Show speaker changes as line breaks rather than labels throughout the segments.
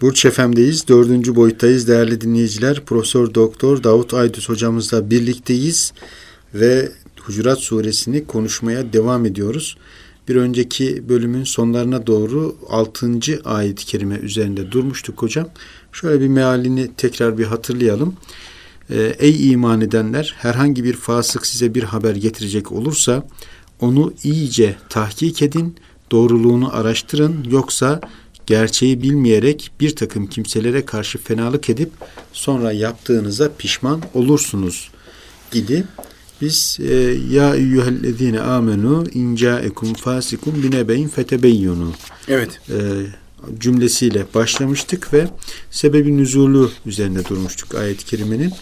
Burç FM'deyiz. Dördüncü boyuttayız değerli dinleyiciler. Profesör Doktor Davut Aydüz hocamızla birlikteyiz ve Hucurat suresini konuşmaya devam ediyoruz. Bir önceki bölümün sonlarına doğru 6. ayet-i kerime üzerinde durmuştuk hocam. Şöyle bir mealini tekrar bir hatırlayalım. Ee, Ey iman edenler herhangi bir fasık size bir haber getirecek olursa onu iyice tahkik edin, doğruluğunu araştırın yoksa gerçeği bilmeyerek bir takım kimselere karşı fenalık edip sonra yaptığınıza pişman olursunuz idi. Biz e, ya eyyühellezine amenu in ca'ekum fasikum binebeyin fetebeyyunu.
Evet.
E, cümlesiyle başlamıştık ve sebebi nüzulü üzerine durmuştuk ayet-i kerimenin.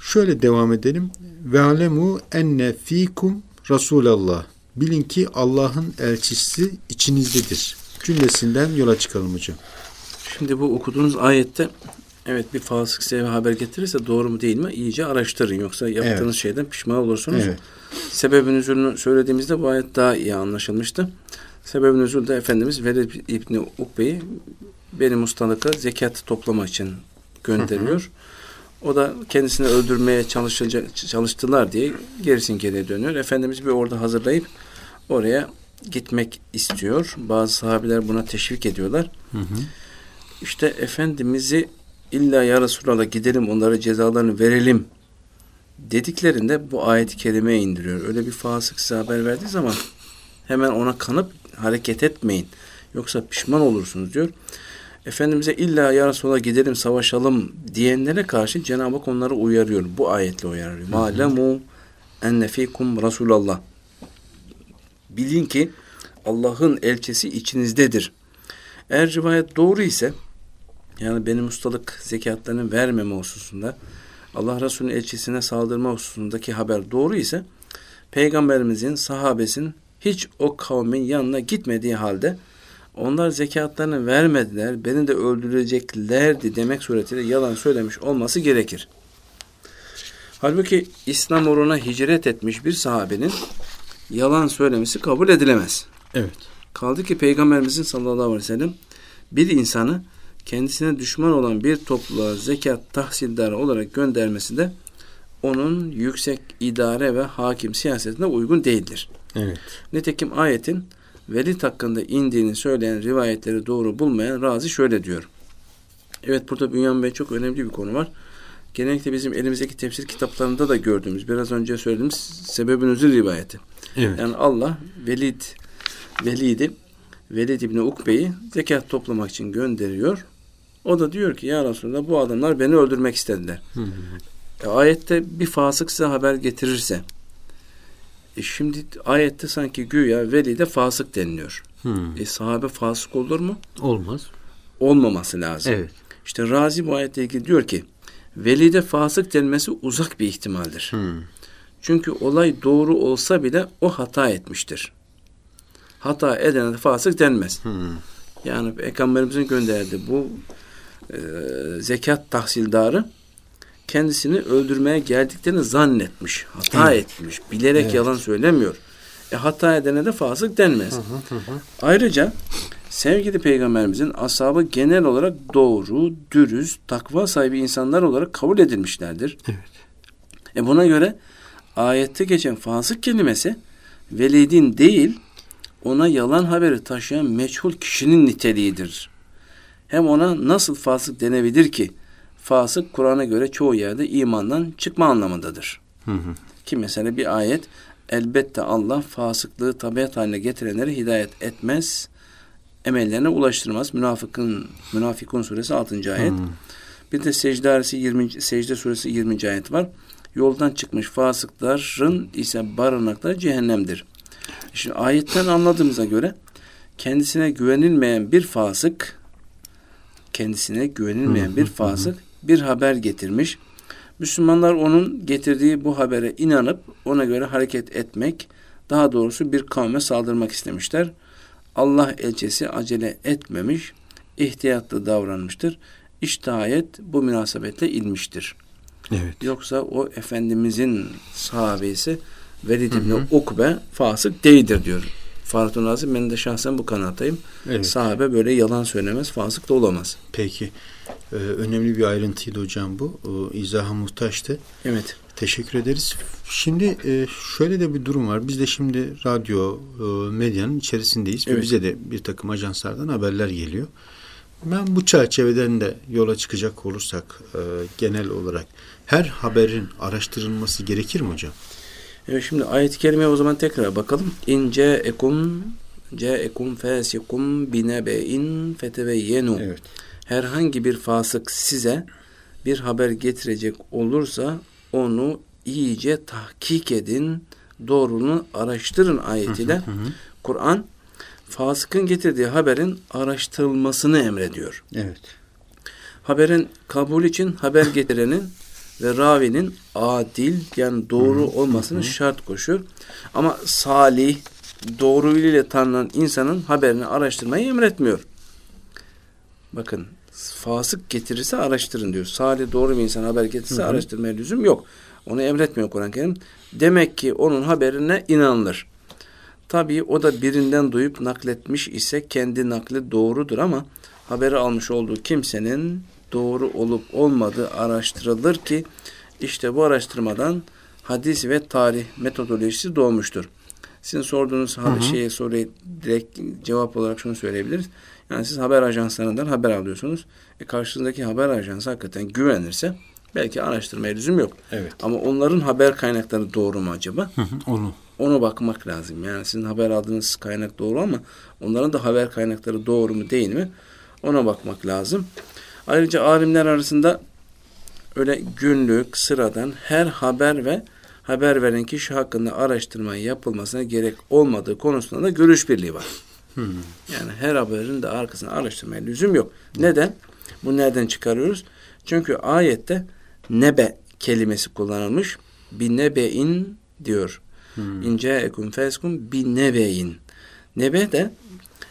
Şöyle devam edelim. Ve alemu enne fikum Resulallah. Bilin ki Allah'ın elçisi içinizdedir cümlesinden yola çıkalım hocam.
Şimdi bu okuduğunuz ayette evet bir fasık size haber getirirse doğru mu değil mi iyice araştırın. Yoksa yaptığınız evet. şeyden pişman olursunuz. Evet. Sebebin üzülünü söylediğimizde bu ayet daha iyi anlaşılmıştı. Sebebin üzülü de Efendimiz Velid İbni Ukbe'yi benim ustalıka zekat toplamak için gönderiyor. Hı hı. O da kendisini öldürmeye çalışacak, çalıştılar diye gerisin geriye dönüyor. Efendimiz bir orada hazırlayıp oraya gitmek istiyor. Bazı sahabeler buna teşvik ediyorlar. Hı hı. İşte Efendimiz'i illa ya Resulallah gidelim onlara cezalarını verelim dediklerinde bu ayet-i kerime indiriyor. Öyle bir fasık size haber verdiği zaman hemen ona kanıp hareket etmeyin. Yoksa pişman olursunuz diyor. Efendimiz'e illa ya Resulallah gidelim savaşalım diyenlere karşı Cenab-ı Hak onları uyarıyor. Bu ayetle uyarıyor. Malemu enne fikum Resulallah. Bilin ki Allah'ın elçisi içinizdedir. Eğer rivayet doğru ise yani benim ustalık zekatlarını vermeme hususunda Allah Resulü'nün elçisine saldırma hususundaki haber doğru ise Peygamberimizin, sahabesin hiç o kavmin yanına gitmediği halde onlar zekatlarını vermediler, beni de öldüreceklerdi demek suretiyle yalan söylemiş olması gerekir. Halbuki İslam uğruna hicret etmiş bir sahabenin yalan söylemesi kabul edilemez.
Evet.
Kaldı ki Peygamberimizin sallallahu aleyhi ve sellem bir insanı kendisine düşman olan bir topluluğa zekat tahsildarı olarak göndermesi de onun yüksek idare ve hakim siyasetine uygun değildir.
Evet.
Nitekim ayetin Velid hakkında indiğini söyleyen rivayetleri doğru bulmayan Razi şöyle diyor. Evet burada Bünyamin Bey çok önemli bir konu var. Genellikle bizim elimizdeki tefsir kitaplarında da gördüğümüz, biraz önce söylediğimiz sebebin üzül rivayeti.
Evet.
Yani Allah Velid Velid'i Velid İbni Ukbe'yi zekat toplamak için gönderiyor. O da diyor ki ya Resulallah bu adamlar beni öldürmek istediler. Hı hı. E, ayette bir fasık size haber getirirse e şimdi ayette sanki güya Velid'e fasık deniliyor. Hı. E sahabe fasık olur mu?
Olmaz.
Olmaması lazım.
Evet.
İşte Razi bu ayetle ilgili diyor ki Velid'e fasık denmesi uzak bir ihtimaldir. Hı. Çünkü olay doğru olsa bile o hata etmiştir. Hata edene de fasık denmez. Hmm. Yani Peygamberimizin gönderdiği bu e, zekat tahsildarı kendisini öldürmeye geldiklerini zannetmiş. Hata evet. etmiş. Bilerek evet. yalan söylemiyor. E, hata edene de fasık denmez. Hı hı hı. Ayrıca sevgili peygamberimizin ashabı genel olarak doğru, dürüst, takva sahibi insanlar olarak kabul edilmişlerdir.
Evet.
E buna göre ayette geçen fasık kelimesi velidin değil ona yalan haberi taşıyan meçhul kişinin niteliğidir. Hem ona nasıl fasık denebilir ki? Fasık Kur'an'a göre çoğu yerde imandan çıkma anlamındadır. Hı hı. Ki mesela bir ayet elbette Allah fasıklığı tabiat haline getirenleri hidayet etmez, emellerine ulaştırmaz. Münafıkın Münafikun suresi 6. ayet. Hı. Bir de secde, 20, secde suresi 20. ayet var yoldan çıkmış fasıkların ise barınakları cehennemdir. Şimdi ayetten anladığımıza göre kendisine güvenilmeyen bir fasık kendisine güvenilmeyen bir fasık bir haber getirmiş. Müslümanlar onun getirdiği bu habere inanıp ona göre hareket etmek, daha doğrusu bir kavme saldırmak istemişler. Allah elçisi acele etmemiş, ihtiyatlı davranmıştır. İşte ayet bu münasebetle ilmiştir.
Evet.
Yoksa o Efendimizin sahabesi Velid İbni Ukbe fasık değildir diyor. Farhatun Nazım ben de şahsen bu kanaattayım. Evet. Sahabe böyle yalan söylemez, fasık da olamaz.
Peki. Ee, önemli bir ayrıntıydı hocam bu. Ee, izaha muhtaçtı.
Evet.
Teşekkür ederiz. Şimdi e, şöyle de bir durum var. Biz de şimdi radyo, e, medyanın içerisindeyiz. Evet. Bize de bir takım ajanslardan haberler geliyor. Ben bu çerçeveden de yola çıkacak olursak e, genel olarak her haberin araştırılması gerekir mi hocam?
Evet şimdi ayet-i kerimeye o zaman tekrar bakalım. İnce ekum ce'ekum fasikum binebe'in fetebeyyenu. Evet. Herhangi bir fasık size bir haber getirecek olursa onu iyice tahkik edin, doğruluğunu araştırın ayetiyle. Kur'an fasıkın getirdiği haberin araştırılmasını emrediyor.
Evet.
Haberin kabul için haber getirenin ve ravinin adil yani doğru olmasını şart koşuyor. Ama salih, doğru ile tanınan insanın haberini araştırmayı emretmiyor. Bakın fasık getirirse araştırın diyor. Salih doğru bir insan haber getirirse hı hı. araştırmaya lüzum yok. Onu emretmiyor Kur'an-ı Kerim. Demek ki onun haberine inanılır. Tabii o da birinden duyup nakletmiş ise kendi nakli doğrudur ama haberi almış olduğu kimsenin doğru olup olmadığı araştırılır ki işte bu araştırmadan hadis ve tarih metodolojisi doğmuştur. Sizin sorduğunuz hı hı. şeye soruya direkt cevap olarak şunu söyleyebiliriz. Yani siz haber ajanslarından haber alıyorsunuz. E karşınızdaki haber ajansı hakikaten güvenirse belki araştırmaya lüzum yok.
Evet.
Ama onların haber kaynakları doğru mu acaba?
Hı hı, onu.
Onu bakmak lazım. Yani sizin haber aldığınız kaynak doğru ama onların da haber kaynakları doğru mu değil mi? Ona bakmak lazım. Ayrıca alimler arasında öyle günlük, sıradan her haber ve haber veren kişi hakkında araştırma yapılmasına gerek olmadığı konusunda da görüş birliği var. Hmm. Yani her haberin de arkasına araştırmaya lüzum yok. Neden? Bu nereden çıkarıyoruz? Çünkü ayette nebe kelimesi kullanılmış. Bir nebe'in diyor. Hmm. İnce ekun feskun bir nebe'in. Nebe de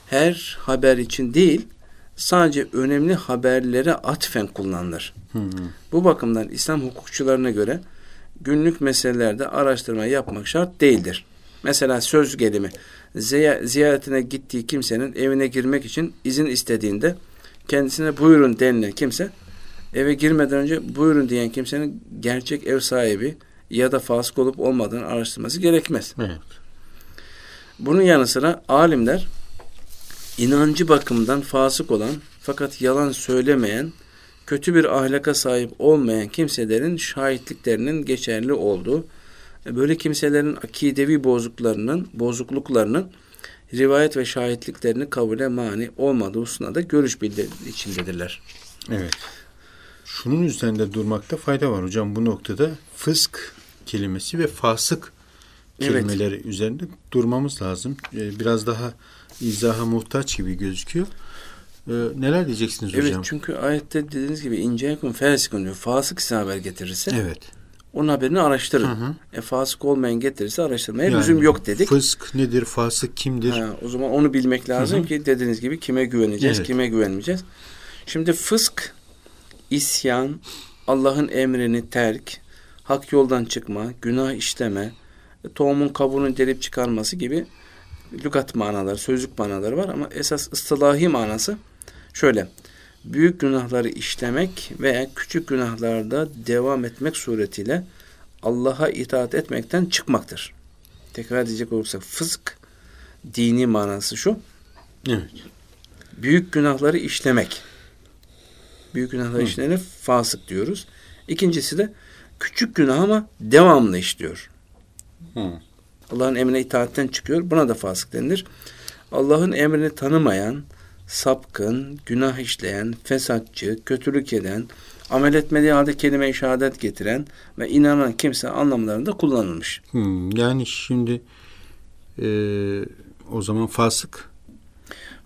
her haber için değil, sadece önemli haberlere atfen kullanılır. Hı Bu bakımdan İslam hukukçularına göre günlük meselelerde araştırma yapmak şart değildir. Mesela söz gelimi ziyaretine gittiği kimsenin evine girmek için izin istediğinde kendisine buyurun denilen kimse eve girmeden önce buyurun diyen kimsenin gerçek ev sahibi ya da fasık olup olmadığını araştırması gerekmez.
Evet.
Bunun yanı sıra alimler inancı bakımından fasık olan fakat yalan söylemeyen, kötü bir ahlaka sahip olmayan kimselerin şahitliklerinin geçerli olduğu, böyle kimselerin akidevi bozukluklarının, bozukluklarının rivayet ve şahitliklerini kabule mani olmadığı hususunda da görüş bildir içindedirler.
Evet. Şunun üzerinde durmakta fayda var hocam bu noktada fısk kelimesi ve fasık kelimeleri evet. üzerinde durmamız lazım. Ee, biraz daha izaha muhtaç gibi gözüküyor. Ee, neler diyeceksiniz
evet,
hocam?
Evet çünkü ayette dediğiniz gibi ince yakın fesikun diyor. Fasık size haber getirirse
evet.
onun haberini araştırın. Hı hı. E, fasık olmayan getirirse araştırmaya yani, lüzum yok dedik.
Fısk nedir? Fasık kimdir? Ha,
o zaman onu bilmek lazım hı hı. ki dediğiniz gibi kime güveneceğiz, evet. kime güvenmeyeceğiz. Şimdi fısk, isyan, Allah'ın emrini terk, hak yoldan çıkma, günah işleme, tohumun kabuğunu delip çıkarması gibi lügat manaları, sözlük manaları var ama esas ıstılahi manası şöyle. Büyük günahları işlemek veya küçük günahlarda devam etmek suretiyle Allah'a itaat etmekten çıkmaktır. Tekrar edecek olursak fısk dini manası şu.
Evet.
Büyük günahları işlemek. Büyük günahları işleyene fasık diyoruz. İkincisi de küçük günah ama devamlı işliyor. Hı. Allah'ın emrine itaatten çıkıyor. Buna da fasık denilir. Allah'ın emrini tanımayan, sapkın, günah işleyen, fesatçı, kötülük eden, amel etmediği halde kelime-i şehadet getiren ve inanan kimse anlamlarında kullanılmış.
Hmm, yani şimdi e, o zaman fasık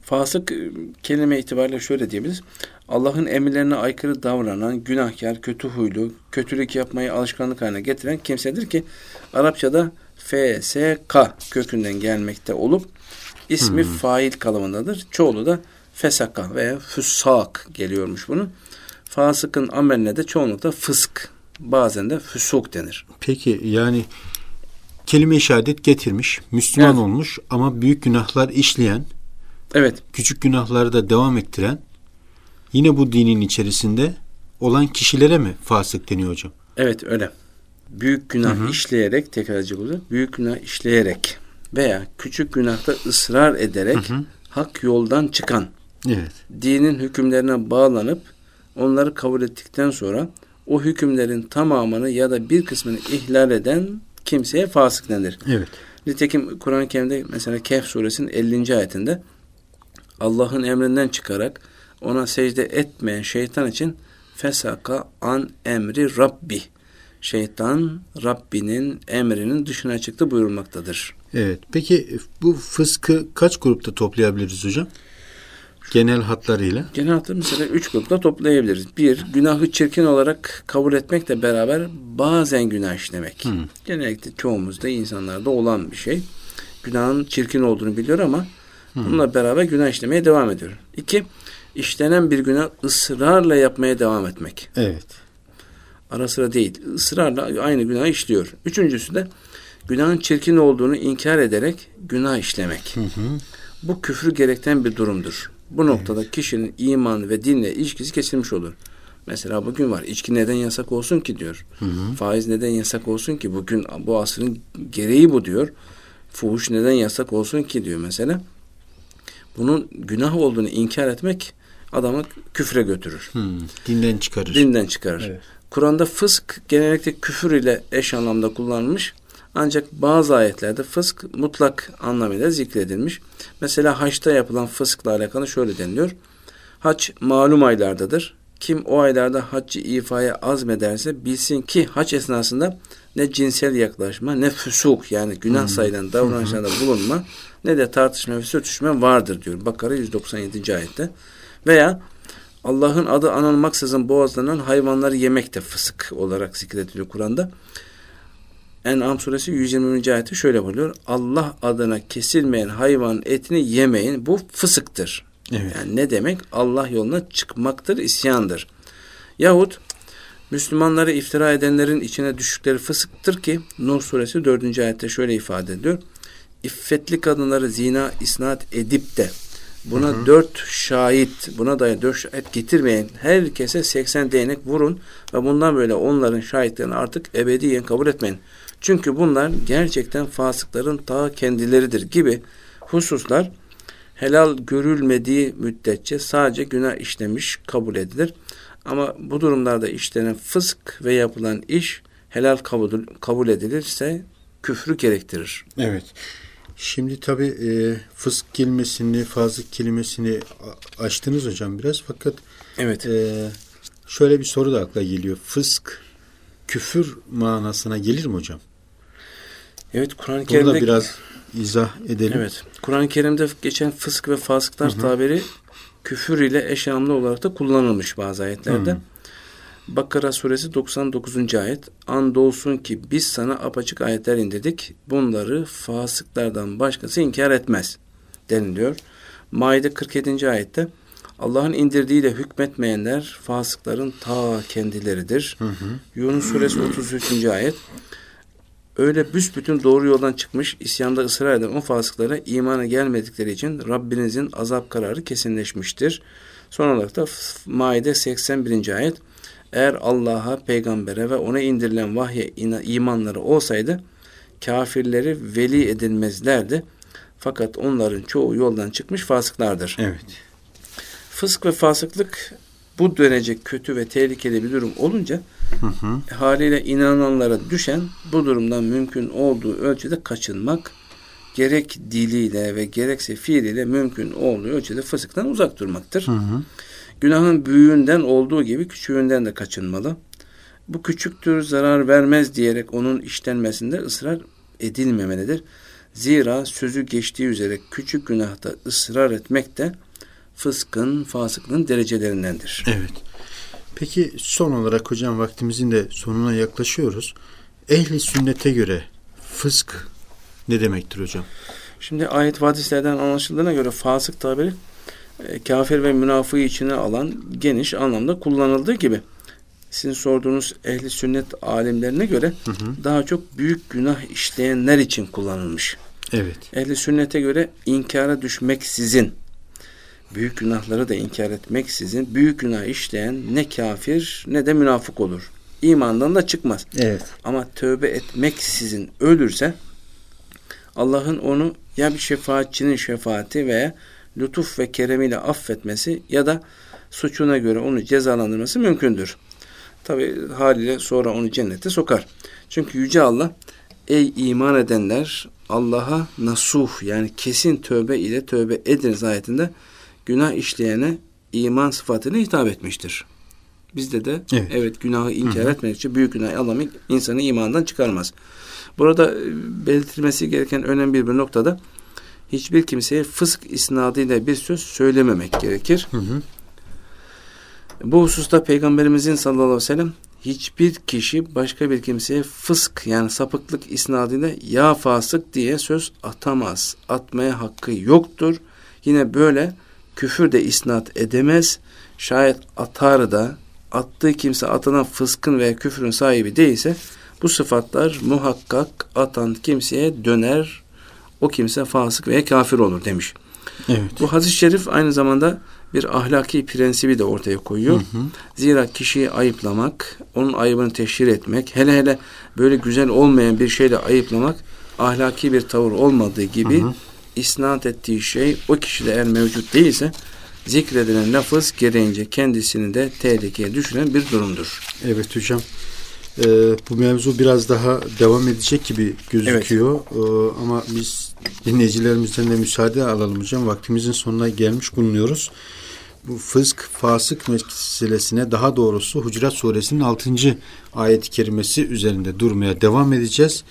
Fasık e, kelime itibariyle şöyle diyebiliriz. Allah'ın emirlerine aykırı davranan, günahkar, kötü huylu, kötülük yapmayı alışkanlık haline getiren kimsedir ki Arapçada FSK kökünden gelmekte olup ismi hmm. fail kalıbındadır. Çoğulu da fesaka veya füsak geliyormuş bunun. Fasıkın ameline de çoğunlukla fısk, bazen de füsuk denir.
Peki yani kelime-i şehadet getirmiş, Müslüman evet. olmuş ama büyük günahlar işleyen,
evet.
küçük günahları da devam ettiren, yine bu dinin içerisinde olan kişilere mi fasık deniyor hocam?
Evet öyle. Büyük günah hı hı. işleyerek, tekrarcı burada, büyük günah işleyerek veya küçük günahta ısrar ederek hı hı. hak yoldan çıkan,
evet.
dinin hükümlerine bağlanıp onları kabul ettikten sonra o hükümlerin tamamını ya da bir kısmını ihlal eden kimseye fasık denir.
Evet.
Nitekim Kur'an-ı Kerim'de mesela Kehf suresinin 50. ayetinde Allah'ın emrinden çıkarak ona secde etmeyen şeytan için fesaka an emri Rabbi. Şeytan Rabbinin emrinin dışına çıktı buyurulmaktadır.
Evet. Peki bu fıskı kaç grupta toplayabiliriz hocam? Genel hatlarıyla.
Genel hatları mesela üç grupta toplayabiliriz. Bir, günahı çirkin olarak kabul etmekle beraber bazen günah işlemek. Hmm. Genellikle çoğumuzda insanlarda olan bir şey. Günahın çirkin olduğunu biliyor ama. Bununla beraber günah işlemeye devam ediyor. İki, işlenen bir günah ısrarla yapmaya devam etmek.
Evet.
Ara sıra değil, ısrarla aynı günah işliyor. Üçüncüsü de günahın çirkin olduğunu inkar ederek günah işlemek. Hı hı. Bu küfrü gerekten bir durumdur. Bu noktada evet. kişinin iman ve dinle ilişkisi kesilmiş olur. Mesela bugün var. İçki neden yasak olsun ki diyor. Hı hı. Faiz neden yasak olsun ki? Bugün bu asrın gereği bu diyor. Fuhuş neden yasak olsun ki diyor mesela. Bunun günah olduğunu inkar etmek adamı küfre götürür.
Hmm, dinden çıkarır.
Dinden çıkarır. Evet. Kur'an'da fısk genellikle küfür ile eş anlamda kullanılmış. Ancak bazı ayetlerde fısk mutlak anlamıyla zikredilmiş. Mesela haçta yapılan fıskla alakalı şöyle deniliyor. Haç malum aylardadır. Kim o aylarda haccı ifaya azmederse bilsin ki haç esnasında ne cinsel yaklaşma ne füsuk yani günah hmm. sayılan davranışlarda bulunma ne de tartışma ve sürtüşme vardır diyor. Bakara 197. ayette. Veya Allah'ın adı anılmaksızın boğazlanan hayvanları yemek de fısık olarak zikrediliyor Kur'an'da. En'am suresi 120. ayeti şöyle buyuruyor. Allah adına kesilmeyen hayvanın etini yemeyin. Bu fısıktır. Evet. Yani ne demek? Allah yoluna çıkmaktır, isyandır. Yahut Müslümanları iftira edenlerin içine düştükleri fısıktır ki Nur suresi 4. ayette şöyle ifade ediyor. İffetli kadınları zina isnat edip de buna hı hı. dört şahit, buna dair dört şahit getirmeyen herkese 80 değnek vurun ve bundan böyle onların şahitlerini artık ebediyen kabul etmeyin. Çünkü bunlar gerçekten fasıkların ta kendileridir gibi hususlar helal görülmediği müddetçe sadece günah işlemiş kabul edilir. Ama bu durumlarda işlenen fısk ve yapılan iş helal kabul, kabul edilirse küfrü gerektirir.
Evet. Şimdi tabi e, fısk kelimesini, fazlık kelimesini açtınız hocam biraz. Fakat
evet.
E, şöyle bir soru da akla geliyor. Fısk küfür manasına gelir mi hocam?
Evet Kur'an-ı Kerim'de...
Burada biraz izah edelim.
Evet. Kur'an-ı Kerim'de geçen fısk ve fasıklar tabiri küfür ile eş anlamlı olarak da kullanılmış bazı ayetlerde. Hı. Bakara suresi 99. ayet. Andolsun ki biz sana apaçık ayetler indirdik. Bunları fasıklardan başkası inkar etmez deniliyor. Maide 47. ayette Allah'ın indirdiğiyle hükmetmeyenler fasıkların ta kendileridir. Hı hı. Yunus suresi 33. ayet Öyle büsbütün doğru yoldan çıkmış, isyanda ısrar eden o fasıklara imana gelmedikleri için Rabbinizin azap kararı kesinleşmiştir. Son olarak da Maide 81. ayet eğer Allah'a, peygambere ve ona indirilen vahye imanları olsaydı kafirleri veli edilmezlerdi. Fakat onların çoğu yoldan çıkmış fasıklardır.
Evet.
Fısk ve fasıklık bu derece kötü ve tehlikeli bir durum olunca hı hı. haliyle inananlara düşen bu durumdan mümkün olduğu ölçüde kaçınmak gerek diliyle ve gerekse fiiliyle mümkün olduğu ölçüde fısıktan uzak durmaktır. Hı hı. Günahın büyüğünden olduğu gibi küçüğünden de kaçınmalı. Bu küçüktür, zarar vermez diyerek onun işlenmesinde ısrar edilmemelidir. Zira sözü geçtiği üzere küçük günahta ısrar etmek de fıskın, fasıklığın derecelerindendir.
Evet. Peki son olarak hocam vaktimizin de sonuna yaklaşıyoruz. Ehli sünnete göre fısk ne demektir hocam?
Şimdi ayet vadislerden anlaşıldığına göre fasık tabiri kafir ve münafığı içine alan geniş anlamda kullanıldığı gibi sizin sorduğunuz ehli sünnet alimlerine göre hı hı. daha çok büyük günah işleyenler için kullanılmış.
Evet.
Ehli sünnete göre inkara düşmek sizin büyük günahları da inkar etmek sizin büyük günah işleyen ne kafir ne de münafık olur. İmandan da çıkmaz.
Evet.
Ama tövbe etmek sizin ölürse Allah'ın onu ya bir şefaatçinin şefaati veya lütuf ve keremiyle affetmesi ya da suçuna göre onu cezalandırması mümkündür. Tabi haliyle sonra onu cennete sokar. Çünkü Yüce Allah ey iman edenler Allah'a nasuh yani kesin tövbe ile tövbe ediniz ayetinde günah işleyene iman sıfatını hitap etmiştir. Bizde de evet, evet günahı inkar etmek için büyük günah Allah insanı imandan çıkarmaz. Burada e, belirtilmesi gereken önemli bir noktada hiçbir kimseye fısk isnadıyla bir söz söylememek gerekir. Hı hı. Bu hususta Peygamberimizin sallallahu aleyhi ve sellem hiçbir kişi başka bir kimseye fısk yani sapıklık isnadıyla ya fasık diye söz atamaz. Atmaya hakkı yoktur. Yine böyle küfür de isnat edemez. Şayet atar da attığı kimse atılan fıskın veya küfrün sahibi değilse bu sıfatlar muhakkak atan kimseye döner. O kimse fasık veya kafir olur demiş.
Evet.
Bu hadis-i şerif aynı zamanda bir ahlaki prensibi de ortaya koyuyor. Hı hı. Zira kişiyi ayıplamak, onun ayıbını teşhir etmek, hele hele böyle güzel olmayan bir şeyle ayıplamak ahlaki bir tavır olmadığı gibi hı hı. isnat ettiği şey o kişide eğer mevcut değilse zikredilen lafız gereğince kendisini de tehlikeye düşüren bir durumdur.
Evet hocam. Ee, bu mevzu biraz daha devam edecek gibi gözüküyor. Evet. Ee, ama biz dinleyicilerimizden de müsaade alalım hocam. Vaktimizin sonuna gelmiş bulunuyoruz. Bu fısk, fasık meselesine daha doğrusu Hucurat Suresinin 6. ayet-i kerimesi üzerinde durmaya devam edeceğiz.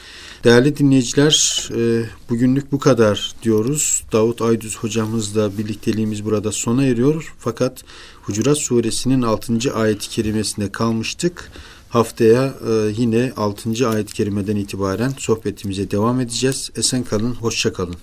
Değerli dinleyiciler e, bugünlük bu kadar diyoruz. Davut Aydüz hocamızla birlikteliğimiz burada sona eriyor. Fakat Hucurat Suresinin 6. ayet-i kerimesinde kalmıştık. Haftaya e, yine 6. ayet-i kerimeden itibaren sohbetimize devam edeceğiz. Esen kalın, hoşça kalın.